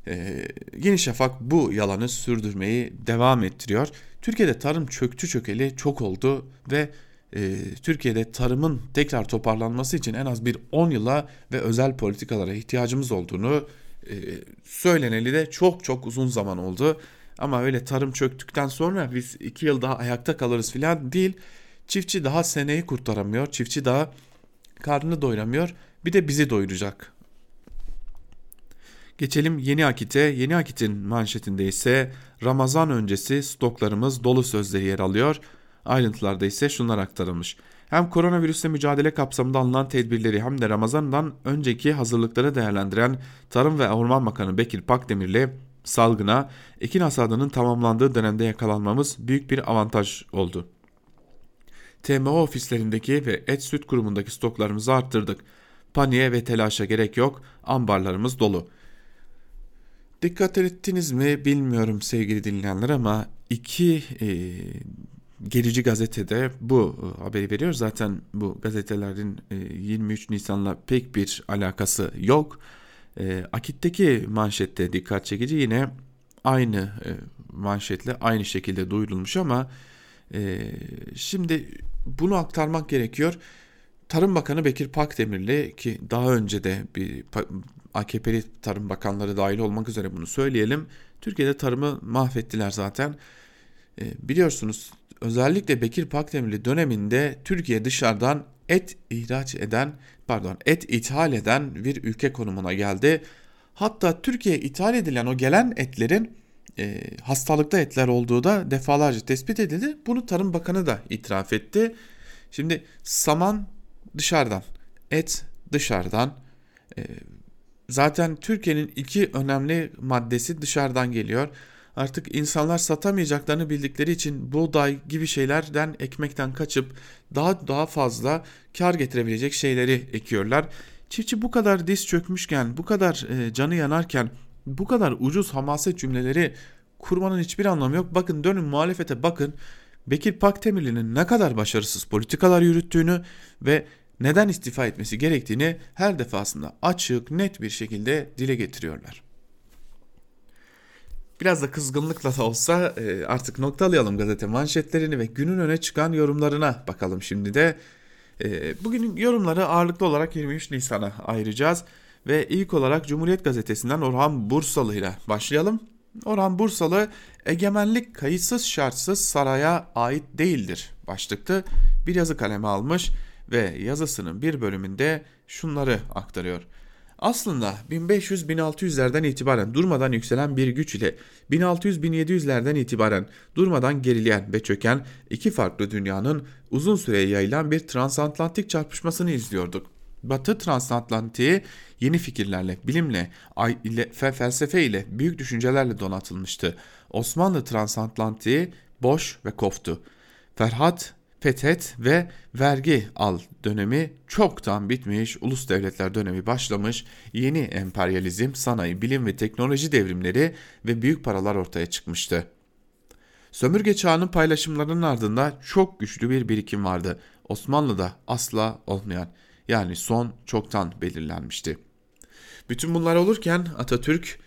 e, Yeni Şafak bu yalanı sürdürmeyi devam ettiriyor. Türkiye'de tarım çöktü çökeli çok oldu ve e, Türkiye'de tarımın tekrar toparlanması için en az bir 10 yıla ve özel politikalara ihtiyacımız olduğunu e, söyleneli de çok çok uzun zaman oldu. Ama öyle tarım çöktükten sonra biz 2 yıl daha ayakta kalırız filan değil. Çiftçi daha seneyi kurtaramıyor. Çiftçi daha karnını doyuramıyor. Bir de bizi doyuracak. Geçelim Yeni Akit'e. Yeni Akit'in manşetinde ise Ramazan öncesi stoklarımız dolu sözleri yer alıyor. Ayrıntılarda ise şunlar aktarılmış. Hem koronavirüsle mücadele kapsamında alınan tedbirleri hem de Ramazan'dan önceki hazırlıkları değerlendiren Tarım ve Orman Bakanı Bekir Pakdemirli salgına ekin hasadının tamamlandığı dönemde yakalanmamız büyük bir avantaj oldu. TMO ofislerindeki ve et süt kurumundaki stoklarımızı arttırdık. Paniğe ve telaşa gerek yok, ambarlarımız dolu. Dikkat ettiniz mi bilmiyorum sevgili dinleyenler ama iki e, gerici gazetede bu e, haberi veriyor. Zaten bu gazetelerin e, 23 Nisan'la pek bir alakası yok. E, Akit'teki manşette dikkat çekici yine aynı e, manşetle aynı şekilde duyurulmuş ama e, şimdi bunu aktarmak gerekiyor. Tarım Bakanı Bekir Pakdemirli ki daha önce de bir AKP'li tarım bakanları dahil olmak üzere bunu söyleyelim. Türkiye'de tarımı mahvettiler zaten. E, biliyorsunuz özellikle Bekir Pakdemirli döneminde Türkiye dışarıdan et ihraç eden pardon et ithal eden bir ülke konumuna geldi. Hatta Türkiye'ye ithal edilen o gelen etlerin e, hastalıkta etler olduğu da defalarca tespit edildi. Bunu Tarım Bakanı da itiraf etti. Şimdi saman dışarıdan, et dışarıdan. E, zaten Türkiye'nin iki önemli maddesi dışarıdan geliyor. Artık insanlar satamayacaklarını bildikleri için buğday gibi şeylerden ekmekten kaçıp daha daha fazla kar getirebilecek şeyleri ekiyorlar. Çiftçi bu kadar diz çökmüşken, bu kadar e, canı yanarken bu kadar ucuz hamaset cümleleri kurmanın hiçbir anlamı yok. Bakın dönün muhalefete bakın. Bekir Pakdemirli'nin ne kadar başarısız politikalar yürüttüğünü ve neden istifa etmesi gerektiğini her defasında açık, net bir şekilde dile getiriyorlar. Biraz da kızgınlıkla da olsa e, artık noktalayalım gazete manşetlerini ve günün öne çıkan yorumlarına bakalım şimdi de. E, bugünün yorumları ağırlıklı olarak 23 Nisan'a ayıracağız. Ve ilk olarak Cumhuriyet Gazetesi'nden Orhan Bursalı ile başlayalım. Orhan Bursalı egemenlik kayıtsız şartsız saraya ait değildir başlıklı bir yazı kaleme almış ve yazısının bir bölümünde şunları aktarıyor. Aslında 1500-1600'lerden itibaren durmadan yükselen bir güç ile 1600-1700'lerden itibaren durmadan gerileyen ve çöken iki farklı dünyanın uzun süreye yayılan bir transatlantik çarpışmasını izliyorduk. Batı transatlantiği yeni fikirlerle, bilimle, ile, felsefe ile, büyük düşüncelerle donatılmıştı. Osmanlı transatlantiği boş ve koftu. Ferhat fethet ve vergi al dönemi çoktan bitmiş, ulus devletler dönemi başlamış, yeni emperyalizm, sanayi, bilim ve teknoloji devrimleri ve büyük paralar ortaya çıkmıştı. Sömürge çağının paylaşımlarının ardında çok güçlü bir birikim vardı. Osmanlı'da asla olmayan yani son çoktan belirlenmişti. Bütün bunlar olurken Atatürk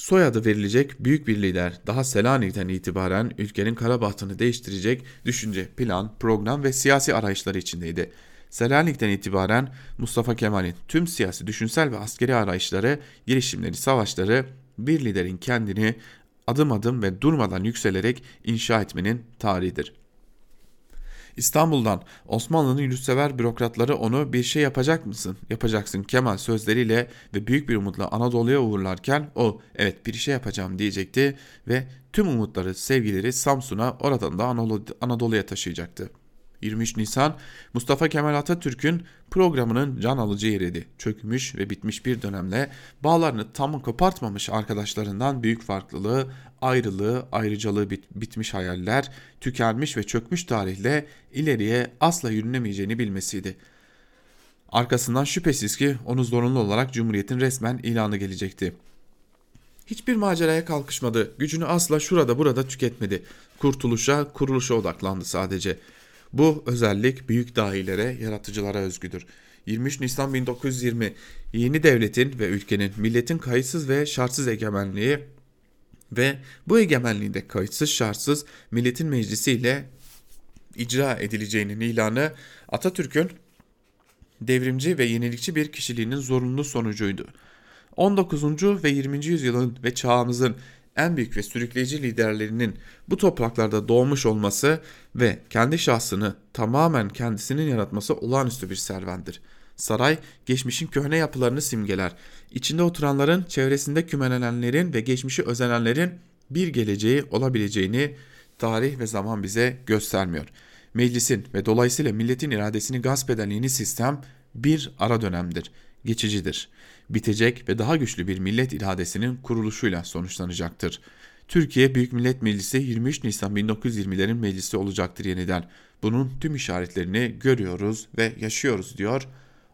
soyadı verilecek büyük bir lider daha Selanik'ten itibaren ülkenin kara bahtını değiştirecek düşünce, plan, program ve siyasi arayışları içindeydi. Selanik'ten itibaren Mustafa Kemal'in tüm siyasi, düşünsel ve askeri arayışları, girişimleri, savaşları bir liderin kendini adım adım ve durmadan yükselerek inşa etmenin tarihidir. İstanbul'dan Osmanlı'nın yurtsever bürokratları onu bir şey yapacak mısın? Yapacaksın Kemal sözleriyle ve büyük bir umutla Anadolu'ya uğurlarken o evet bir şey yapacağım diyecekti ve tüm umutları, sevgileri Samsun'a oradan da Anadolu'ya taşıyacaktı. 23 Nisan Mustafa Kemal Atatürk'ün programının can alıcı yeriydi. Çökmüş ve bitmiş bir dönemle bağlarını tam kopartmamış arkadaşlarından büyük farklılığı, ayrılığı, ayrıcalığı bit bitmiş hayaller, tükenmiş ve çökmüş tarihle ileriye asla yürünemeyeceğini bilmesiydi. Arkasından şüphesiz ki onu zorunlu olarak Cumhuriyet'in resmen ilanı gelecekti. Hiçbir maceraya kalkışmadı. Gücünü asla şurada burada tüketmedi. Kurtuluşa, kuruluşa odaklandı sadece. Bu özellik büyük dahilere, yaratıcılara özgüdür. 23 Nisan 1920 yeni devletin ve ülkenin milletin kayıtsız ve şartsız egemenliği ve bu egemenliğinde kayıtsız şartsız milletin meclisiyle icra edileceğinin ilanı Atatürk'ün devrimci ve yenilikçi bir kişiliğinin zorunlu sonucuydu. 19. ve 20. yüzyılın ve çağımızın en büyük ve sürükleyici liderlerinin bu topraklarda doğmuş olması ve kendi şahsını tamamen kendisinin yaratması olağanüstü bir servendir. Saray, geçmişin köhne yapılarını simgeler. İçinde oturanların, çevresinde kümelenenlerin ve geçmişi özenenlerin bir geleceği olabileceğini tarih ve zaman bize göstermiyor. Meclisin ve dolayısıyla milletin iradesini gasp eden yeni sistem bir ara dönemdir, geçicidir bitecek ve daha güçlü bir millet iradesinin kuruluşuyla sonuçlanacaktır. Türkiye Büyük Millet Meclisi 23 Nisan 1920'lerin meclisi olacaktır yeniden. Bunun tüm işaretlerini görüyoruz ve yaşıyoruz diyor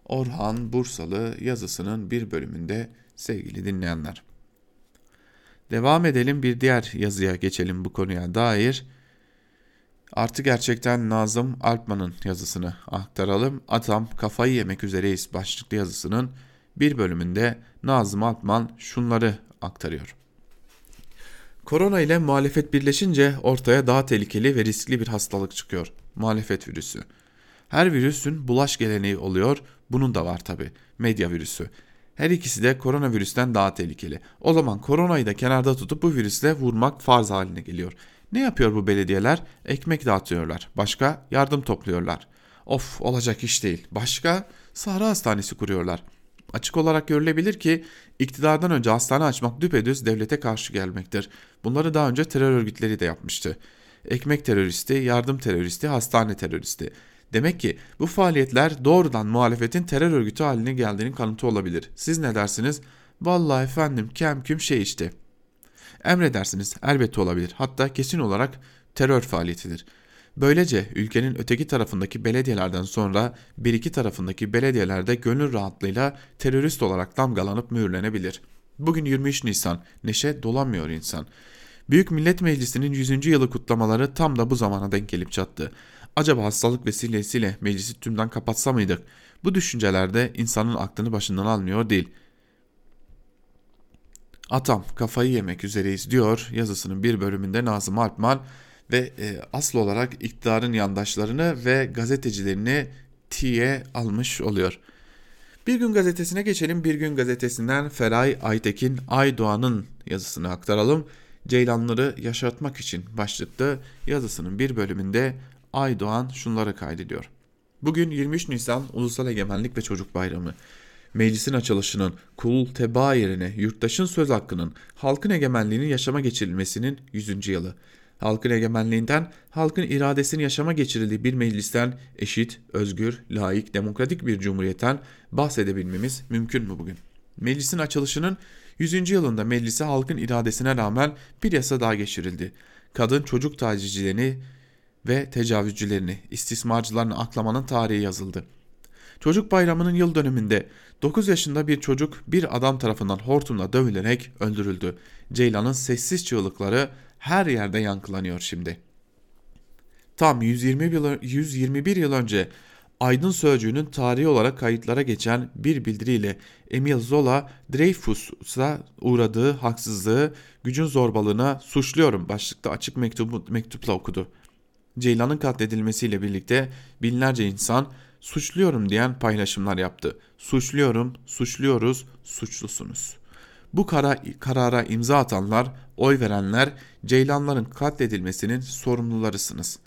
Orhan Bursalı yazısının bir bölümünde sevgili dinleyenler. Devam edelim bir diğer yazıya geçelim bu konuya dair. Artı gerçekten Nazım Alpman'ın yazısını aktaralım. Atam kafayı yemek üzereyiz başlıklı yazısının bir bölümünde Nazım Altman şunları aktarıyor. Korona ile muhalefet birleşince ortaya daha tehlikeli ve riskli bir hastalık çıkıyor. Muhalefet virüsü. Her virüsün bulaş geleneği oluyor. Bunun da var tabi. Medya virüsü. Her ikisi de koronavirüsten daha tehlikeli. O zaman koronayı da kenarda tutup bu virüsle vurmak farz haline geliyor. Ne yapıyor bu belediyeler? Ekmek dağıtıyorlar. Başka yardım topluyorlar. Of olacak iş değil. Başka sahra hastanesi kuruyorlar. Açık olarak görülebilir ki iktidardan önce hastane açmak düpedüz devlete karşı gelmektir. Bunları daha önce terör örgütleri de yapmıştı. Ekmek teröristi, yardım teröristi, hastane teröristi. Demek ki bu faaliyetler doğrudan muhalefetin terör örgütü haline geldiğinin kanıtı olabilir. Siz ne dersiniz? Vallahi efendim kem küm şey işte. Emredersiniz elbette olabilir. Hatta kesin olarak terör faaliyetidir. Böylece ülkenin öteki tarafındaki belediyelerden sonra bir iki tarafındaki belediyelerde gönül rahatlığıyla terörist olarak damgalanıp mühürlenebilir. Bugün 23 Nisan, neşe dolamıyor insan. Büyük Millet Meclisi'nin 100. yılı kutlamaları tam da bu zamana denk gelip çattı. Acaba hastalık vesilesiyle meclisi tümden kapatsa mıydık? Bu düşüncelerde insanın aklını başından almıyor değil. Atam kafayı yemek üzereyiz diyor yazısının bir bölümünde Nazım Alpman ve e, asıl olarak iktidarın yandaşlarını ve gazetecilerini tiye almış oluyor. Bir gün gazetesine geçelim. Bir gün gazetesinden Feray Aytekin Aydoğan'ın yazısını aktaralım. Ceylanları yaşatmak için başlıklı yazısının bir bölümünde Aydoğan şunları kaydediyor. Bugün 23 Nisan Ulusal Egemenlik ve Çocuk Bayramı. Meclisin açılışının kul teba yerine yurttaşın söz hakkının halkın egemenliğinin yaşama geçirilmesinin 100. yılı halkın egemenliğinden, halkın iradesini yaşama geçirildiği bir meclisten eşit, özgür, layık, demokratik bir cumhuriyetten bahsedebilmemiz mümkün mü bugün? Meclisin açılışının 100. yılında meclise halkın iradesine rağmen bir yasa daha geçirildi. Kadın çocuk tacizcilerini ve tecavüzcülerini, istismarcılarını aklamanın tarihi yazıldı. Çocuk bayramının yıl dönümünde 9 yaşında bir çocuk bir adam tarafından hortumla dövülerek öldürüldü. Ceylan'ın sessiz çığlıkları her yerde yankılanıyor şimdi. Tam 120 yıl, 121 yıl önce Aydın Sözcüğü'nün tarihi olarak kayıtlara geçen bir bildiriyle Emil Zola Dreyfus'a uğradığı haksızlığı, gücün zorbalığına suçluyorum başlıkta açık mektubu, mektupla okudu. Ceylan'ın katledilmesiyle birlikte binlerce insan suçluyorum diyen paylaşımlar yaptı. Suçluyorum, suçluyoruz, suçlusunuz. Bu kara, karara imza atanlar, oy verenler Ceylanların katledilmesinin sorumlularısınız.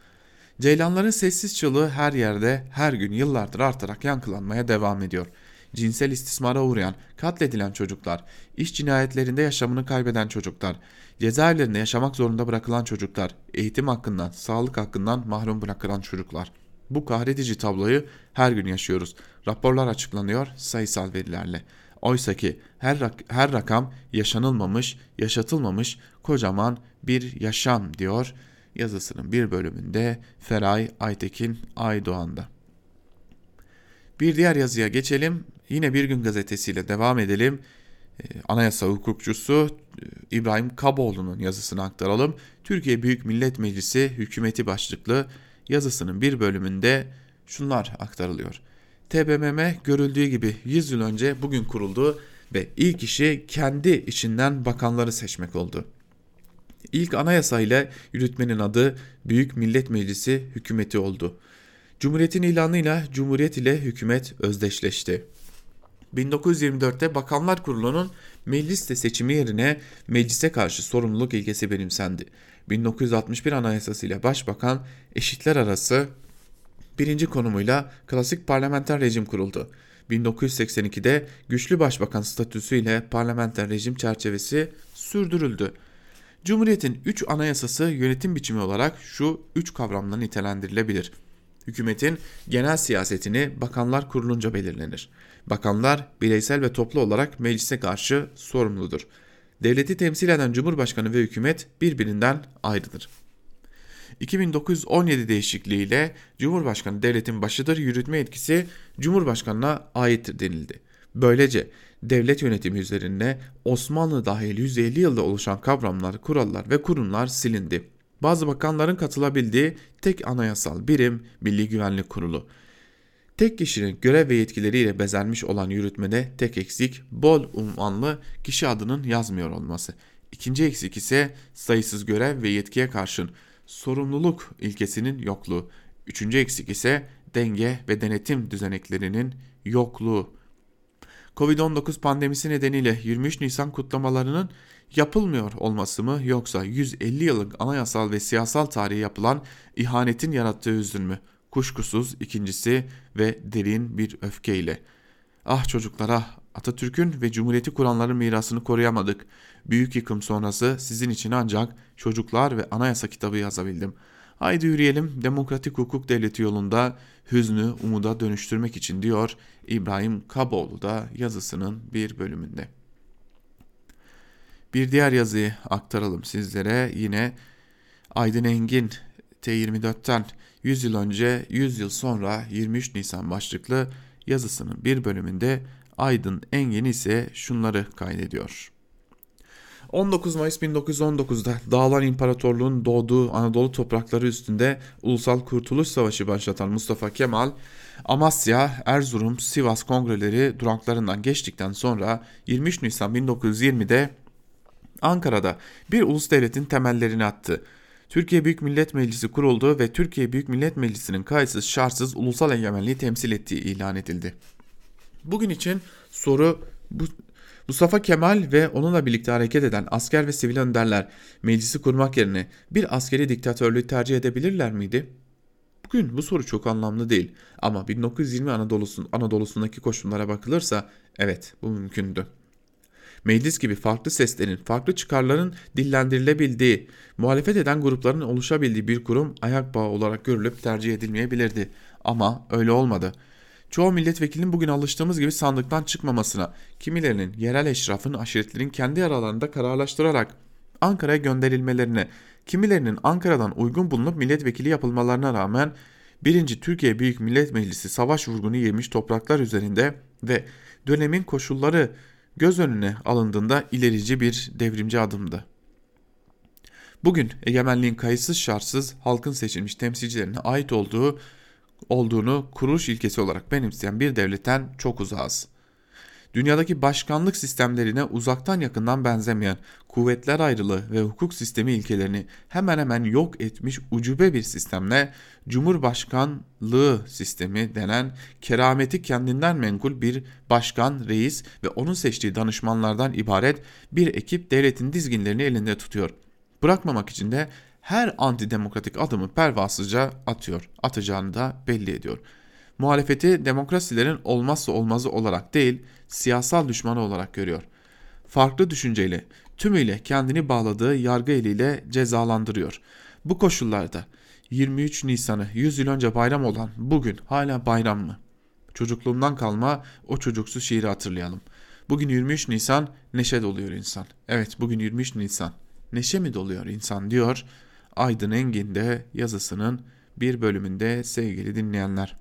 Ceylanların sessiz çığlığı her yerde her gün yıllardır artarak yankılanmaya devam ediyor. Cinsel istismara uğrayan, katledilen çocuklar, iş cinayetlerinde yaşamını kaybeden çocuklar, cezaevlerinde yaşamak zorunda bırakılan çocuklar, eğitim hakkından, sağlık hakkından mahrum bırakılan çocuklar. Bu kahredici tabloyu her gün yaşıyoruz. Raporlar açıklanıyor sayısal verilerle. Oysa ki her, rak her rakam yaşanılmamış, yaşatılmamış kocaman bir yaşam diyor yazısının bir bölümünde Feray Aytekin Aydoğan'da. Bir diğer yazıya geçelim. Yine Bir Gün gazetesiyle devam edelim. Ee, anayasa hukukçusu e, İbrahim Kaboğlu'nun yazısını aktaralım. Türkiye Büyük Millet Meclisi hükümeti başlıklı yazısının bir bölümünde şunlar aktarılıyor. TBMM görüldüğü gibi 100 yıl önce bugün kuruldu ve ilk işi kendi içinden bakanları seçmek oldu. İlk anayasa ile yürütmenin adı Büyük Millet Meclisi hükümeti oldu. Cumhuriyetin ilanıyla Cumhuriyet ile hükümet özdeşleşti. 1924'te Bakanlar Kurulu'nun mecliste seçimi yerine meclise karşı sorumluluk ilkesi benimsendi. 1961 Anayasası ile Başbakan eşitler arası birinci konumuyla klasik parlamenter rejim kuruldu. 1982'de güçlü başbakan statüsü ile parlamenter rejim çerçevesi sürdürüldü. Cumhuriyetin 3 anayasası yönetim biçimi olarak şu 3 kavramla nitelendirilebilir. Hükümetin genel siyasetini bakanlar kurulunca belirlenir. Bakanlar bireysel ve toplu olarak meclise karşı sorumludur. Devleti temsil eden Cumhurbaşkanı ve hükümet birbirinden ayrıdır. 2917 değişikliğiyle Cumhurbaşkanı devletin başıdır, yürütme etkisi Cumhurbaşkanına aittir denildi. Böylece devlet yönetimi üzerinde Osmanlı dahil 150 yılda oluşan kavramlar, kurallar ve kurumlar silindi. Bazı bakanların katılabildiği tek anayasal birim Milli Güvenlik Kurulu. Tek kişinin görev ve yetkileriyle bezenmiş olan yürütmede tek eksik bol unvanlı kişi adının yazmıyor olması. İkinci eksik ise sayısız görev ve yetkiye karşın sorumluluk ilkesinin yokluğu. Üçüncü eksik ise denge ve denetim düzeneklerinin yokluğu. Covid-19 pandemisi nedeniyle 23 Nisan kutlamalarının yapılmıyor olması mı yoksa 150 yıllık anayasal ve siyasal tarihi yapılan ihanetin yarattığı hüzün mü? Kuşkusuz ikincisi ve derin bir öfkeyle. Ah çocuklara Atatürk'ün ve Cumhuriyeti kuranların mirasını koruyamadık. Büyük yıkım sonrası sizin için ancak çocuklar ve anayasa kitabı yazabildim. Haydi yürüyelim demokratik hukuk devleti yolunda hüznü umuda dönüştürmek için diyor İbrahim Kaboğlu da yazısının bir bölümünde. Bir diğer yazıyı aktaralım sizlere yine Aydın Engin T24'ten 100 yıl önce 100 yıl sonra 23 Nisan başlıklı yazısının bir bölümünde Aydın Engin ise şunları kaydediyor. 19 Mayıs 1919'da Dağlar İmparatorluğu'nun doğduğu Anadolu toprakları üstünde Ulusal Kurtuluş Savaşı başlatan Mustafa Kemal, Amasya, Erzurum, Sivas kongreleri duraklarından geçtikten sonra 23 Nisan 1920'de Ankara'da bir ulus devletin temellerini attı. Türkiye Büyük Millet Meclisi kuruldu ve Türkiye Büyük Millet Meclisi'nin kayıtsız şartsız ulusal egemenliği temsil ettiği ilan edildi. Bugün için soru bu Mustafa Kemal ve onunla birlikte hareket eden asker ve sivil önderler meclisi kurmak yerine bir askeri diktatörlüğü tercih edebilirler miydi? Bugün bu soru çok anlamlı değil ama 1920 Anadolu'sun, Anadolu'sundaki koşullara bakılırsa evet bu mümkündü. Meclis gibi farklı seslerin, farklı çıkarların dillendirilebildiği, muhalefet eden grupların oluşabildiği bir kurum ayak bağı olarak görülüp tercih edilmeyebilirdi. Ama öyle olmadı. Çoğu milletvekilinin bugün alıştığımız gibi sandıktan çıkmamasına, kimilerinin yerel eşrafın aşiretlerin kendi aralarında kararlaştırarak Ankara'ya gönderilmelerine, kimilerinin Ankara'dan uygun bulunup milletvekili yapılmalarına rağmen 1. Türkiye Büyük Millet Meclisi savaş vurgunu yemiş topraklar üzerinde ve dönemin koşulları göz önüne alındığında ilerici bir devrimci adımdı. Bugün egemenliğin kayıtsız şartsız halkın seçilmiş temsilcilerine ait olduğu olduğunu kuruluş ilkesi olarak benimseyen bir devletten çok uzağız. Dünyadaki başkanlık sistemlerine uzaktan yakından benzemeyen kuvvetler ayrılığı ve hukuk sistemi ilkelerini hemen hemen yok etmiş ucube bir sistemle Cumhurbaşkanlığı sistemi denen kerameti kendinden menkul bir başkan, reis ve onun seçtiği danışmanlardan ibaret bir ekip devletin dizginlerini elinde tutuyor. Bırakmamak için de her antidemokratik adımı pervasızca atıyor, atacağını da belli ediyor. Muhalefeti demokrasilerin olmazsa olmazı olarak değil, siyasal düşmanı olarak görüyor. Farklı düşünceyle tümüyle kendini bağladığı yargı eliyle cezalandırıyor. Bu koşullarda 23 Nisan'ı 100 yıl önce bayram olan bugün hala bayram mı? Çocukluğumdan kalma o çocuksuz şiiri hatırlayalım. Bugün 23 Nisan neşe doluyor insan. Evet bugün 23 Nisan. Neşe mi doluyor insan diyor Aydın Engin de yazısının bir bölümünde sevgili dinleyenler.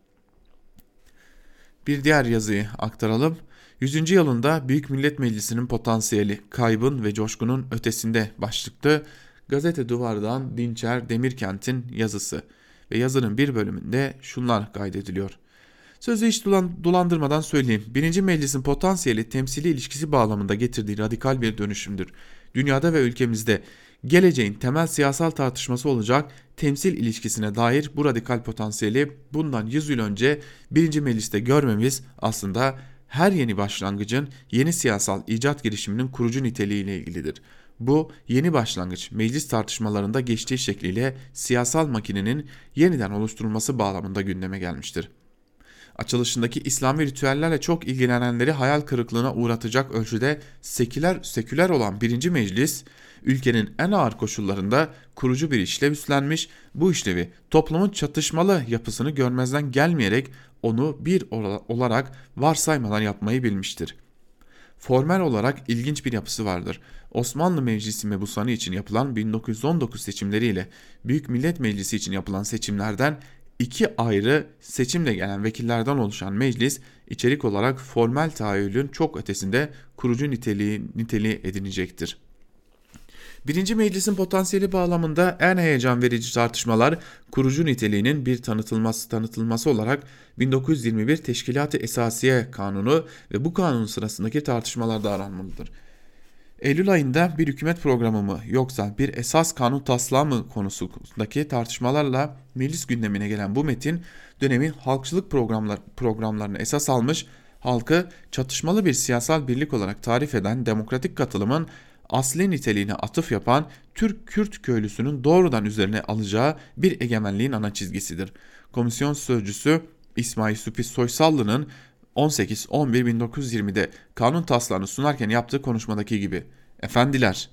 Bir diğer yazıyı aktaralım. 100. yılında Büyük Millet Meclisi'nin potansiyeli kaybın ve coşkunun ötesinde başlıklı Gazete Duvar'dan Dinçer Demirkent'in yazısı ve yazının bir bölümünde şunlar kaydediliyor. Sözü hiç dolandırmadan söyleyeyim. Birinci meclisin potansiyeli temsili ilişkisi bağlamında getirdiği radikal bir dönüşümdür. Dünyada ve ülkemizde geleceğin temel siyasal tartışması olacak temsil ilişkisine dair bu radikal potansiyeli bundan 100 yıl önce birinci mecliste görmemiz aslında her yeni başlangıcın yeni siyasal icat girişiminin kurucu niteliğiyle ilgilidir. Bu yeni başlangıç meclis tartışmalarında geçtiği şekliyle siyasal makinenin yeniden oluşturulması bağlamında gündeme gelmiştir. Açılışındaki İslami ritüellerle çok ilgilenenleri hayal kırıklığına uğratacak ölçüde seküler, seküler olan birinci meclis, ülkenin en ağır koşullarında kurucu bir işlev üstlenmiş, bu işlevi toplumun çatışmalı yapısını görmezden gelmeyerek onu bir olarak varsaymadan yapmayı bilmiştir. Formel olarak ilginç bir yapısı vardır. Osmanlı Meclisi mebusanı için yapılan 1919 seçimleriyle Büyük Millet Meclisi için yapılan seçimlerden iki ayrı seçimle gelen vekillerden oluşan meclis içerik olarak formel tahayyülün çok ötesinde kurucu niteliği, niteliği edinecektir. Birinci meclisin potansiyeli bağlamında en heyecan verici tartışmalar kurucu niteliğinin bir tanıtılması tanıtılması olarak 1921 Teşkilat-ı Esasiye Kanunu ve bu kanun sırasındaki tartışmalarda aranmalıdır. Eylül ayında bir hükümet programı mı yoksa bir esas kanun taslağı mı konusundaki tartışmalarla meclis gündemine gelen bu metin dönemin halkçılık programlar, programlarını esas almış, halkı çatışmalı bir siyasal birlik olarak tarif eden demokratik katılımın asli niteliğine atıf yapan Türk-Kürt köylüsünün doğrudan üzerine alacağı bir egemenliğin ana çizgisidir. Komisyon sözcüsü İsmail Süpi Soysallı'nın 18-11-1920'de kanun taslağını sunarken yaptığı konuşmadaki gibi. Efendiler,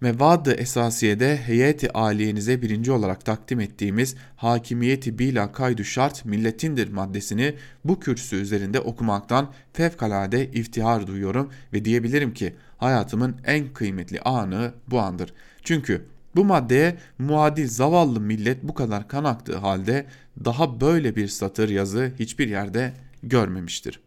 Mevad-ı Esasiye'de heyeti aliyenize birinci olarak takdim ettiğimiz hakimiyeti bila kaydu şart milletindir maddesini bu kürsü üzerinde okumaktan fevkalade iftihar duyuyorum ve diyebilirim ki hayatımın en kıymetli anı bu andır. Çünkü bu maddeye muadil zavallı millet bu kadar kan aktığı halde daha böyle bir satır yazı hiçbir yerde görmemiştir.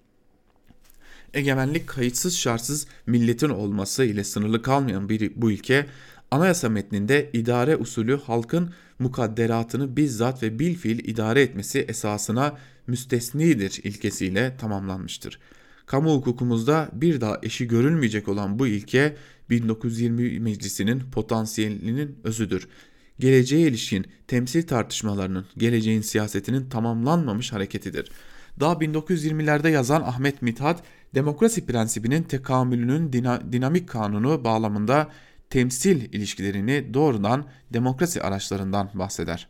Egemenlik kayıtsız şartsız milletin olması ile sınırlı kalmayan bir bu ülke anayasa metninde idare usulü halkın mukadderatını bizzat ve bilfiil idare etmesi esasına müstesnidir ilkesiyle tamamlanmıştır. Kamu hukukumuzda bir daha eşi görülmeyecek olan bu ilke 1920 Meclisi'nin potansiyelinin özüdür. Geleceğe ilişkin temsil tartışmalarının, geleceğin siyasetinin tamamlanmamış hareketidir.'' Daha 1920'lerde yazan Ahmet Mithat, demokrasi prensibinin tekamülünün dinamik kanunu bağlamında temsil ilişkilerini doğrudan demokrasi araçlarından bahseder.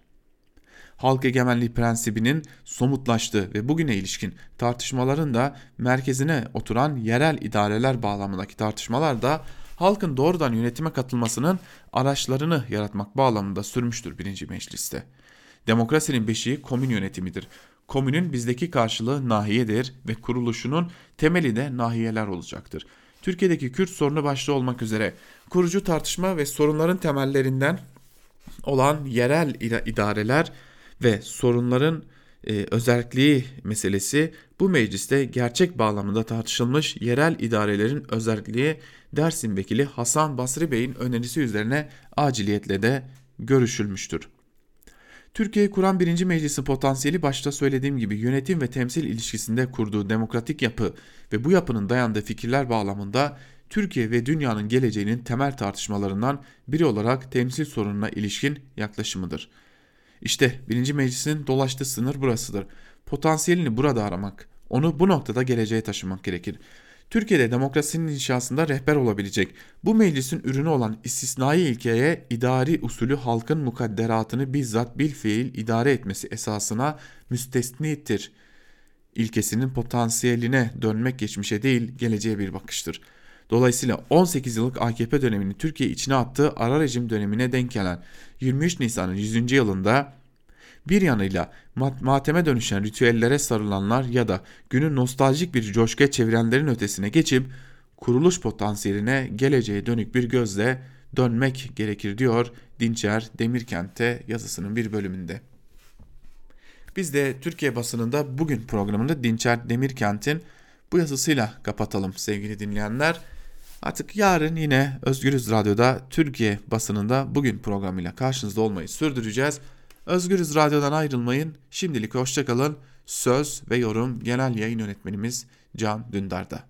Halk egemenliği prensibinin somutlaştığı ve bugüne ilişkin tartışmaların da merkezine oturan yerel idareler bağlamındaki tartışmalar da halkın doğrudan yönetime katılmasının araçlarını yaratmak bağlamında sürmüştür birinci mecliste. Demokrasinin beşiği komün yönetimidir. Komünün bizdeki karşılığı nahiyedir ve kuruluşunun temeli de nahiyeler olacaktır. Türkiye'deki Kürt sorunu başta olmak üzere kurucu tartışma ve sorunların temellerinden olan yerel idareler ve sorunların e, özelliği meselesi bu mecliste gerçek bağlamında tartışılmış yerel idarelerin özelliği Dersim Vekili Hasan Basri Bey'in önerisi üzerine aciliyetle de görüşülmüştür. Türkiye'yi kuran birinci meclisin potansiyeli başta söylediğim gibi yönetim ve temsil ilişkisinde kurduğu demokratik yapı ve bu yapının dayandığı fikirler bağlamında Türkiye ve dünyanın geleceğinin temel tartışmalarından biri olarak temsil sorununa ilişkin yaklaşımıdır. İşte birinci meclisin dolaştığı sınır burasıdır. Potansiyelini burada aramak, onu bu noktada geleceğe taşımak gerekir. Türkiye'de demokrasinin inşasında rehber olabilecek bu meclisin ürünü olan istisnai ilkeye idari usulü halkın mukadderatını bizzat bil fiil idare etmesi esasına müstesnidir. İlkesinin potansiyeline dönmek geçmişe değil geleceğe bir bakıştır. Dolayısıyla 18 yıllık AKP dönemini Türkiye içine attığı ara rejim dönemine denk gelen 23 Nisan'ın 100. yılında bir yanıyla mateme dönüşen ritüellere sarılanlar ya da günü nostaljik bir coşkuya çevirenlerin ötesine geçip kuruluş potansiyeline geleceğe dönük bir gözle dönmek gerekir diyor Dinçer Demirkent'te yazısının bir bölümünde. Biz de Türkiye basınında bugün programında Dinçer Demirkent'in bu yazısıyla kapatalım sevgili dinleyenler. Artık yarın yine Özgürüz Radyo'da Türkiye basınında bugün programıyla karşınızda olmayı sürdüreceğiz. Özgürüz Radyo'dan ayrılmayın. Şimdilik hoşçakalın. Söz ve yorum genel yayın yönetmenimiz Can Dündar'da.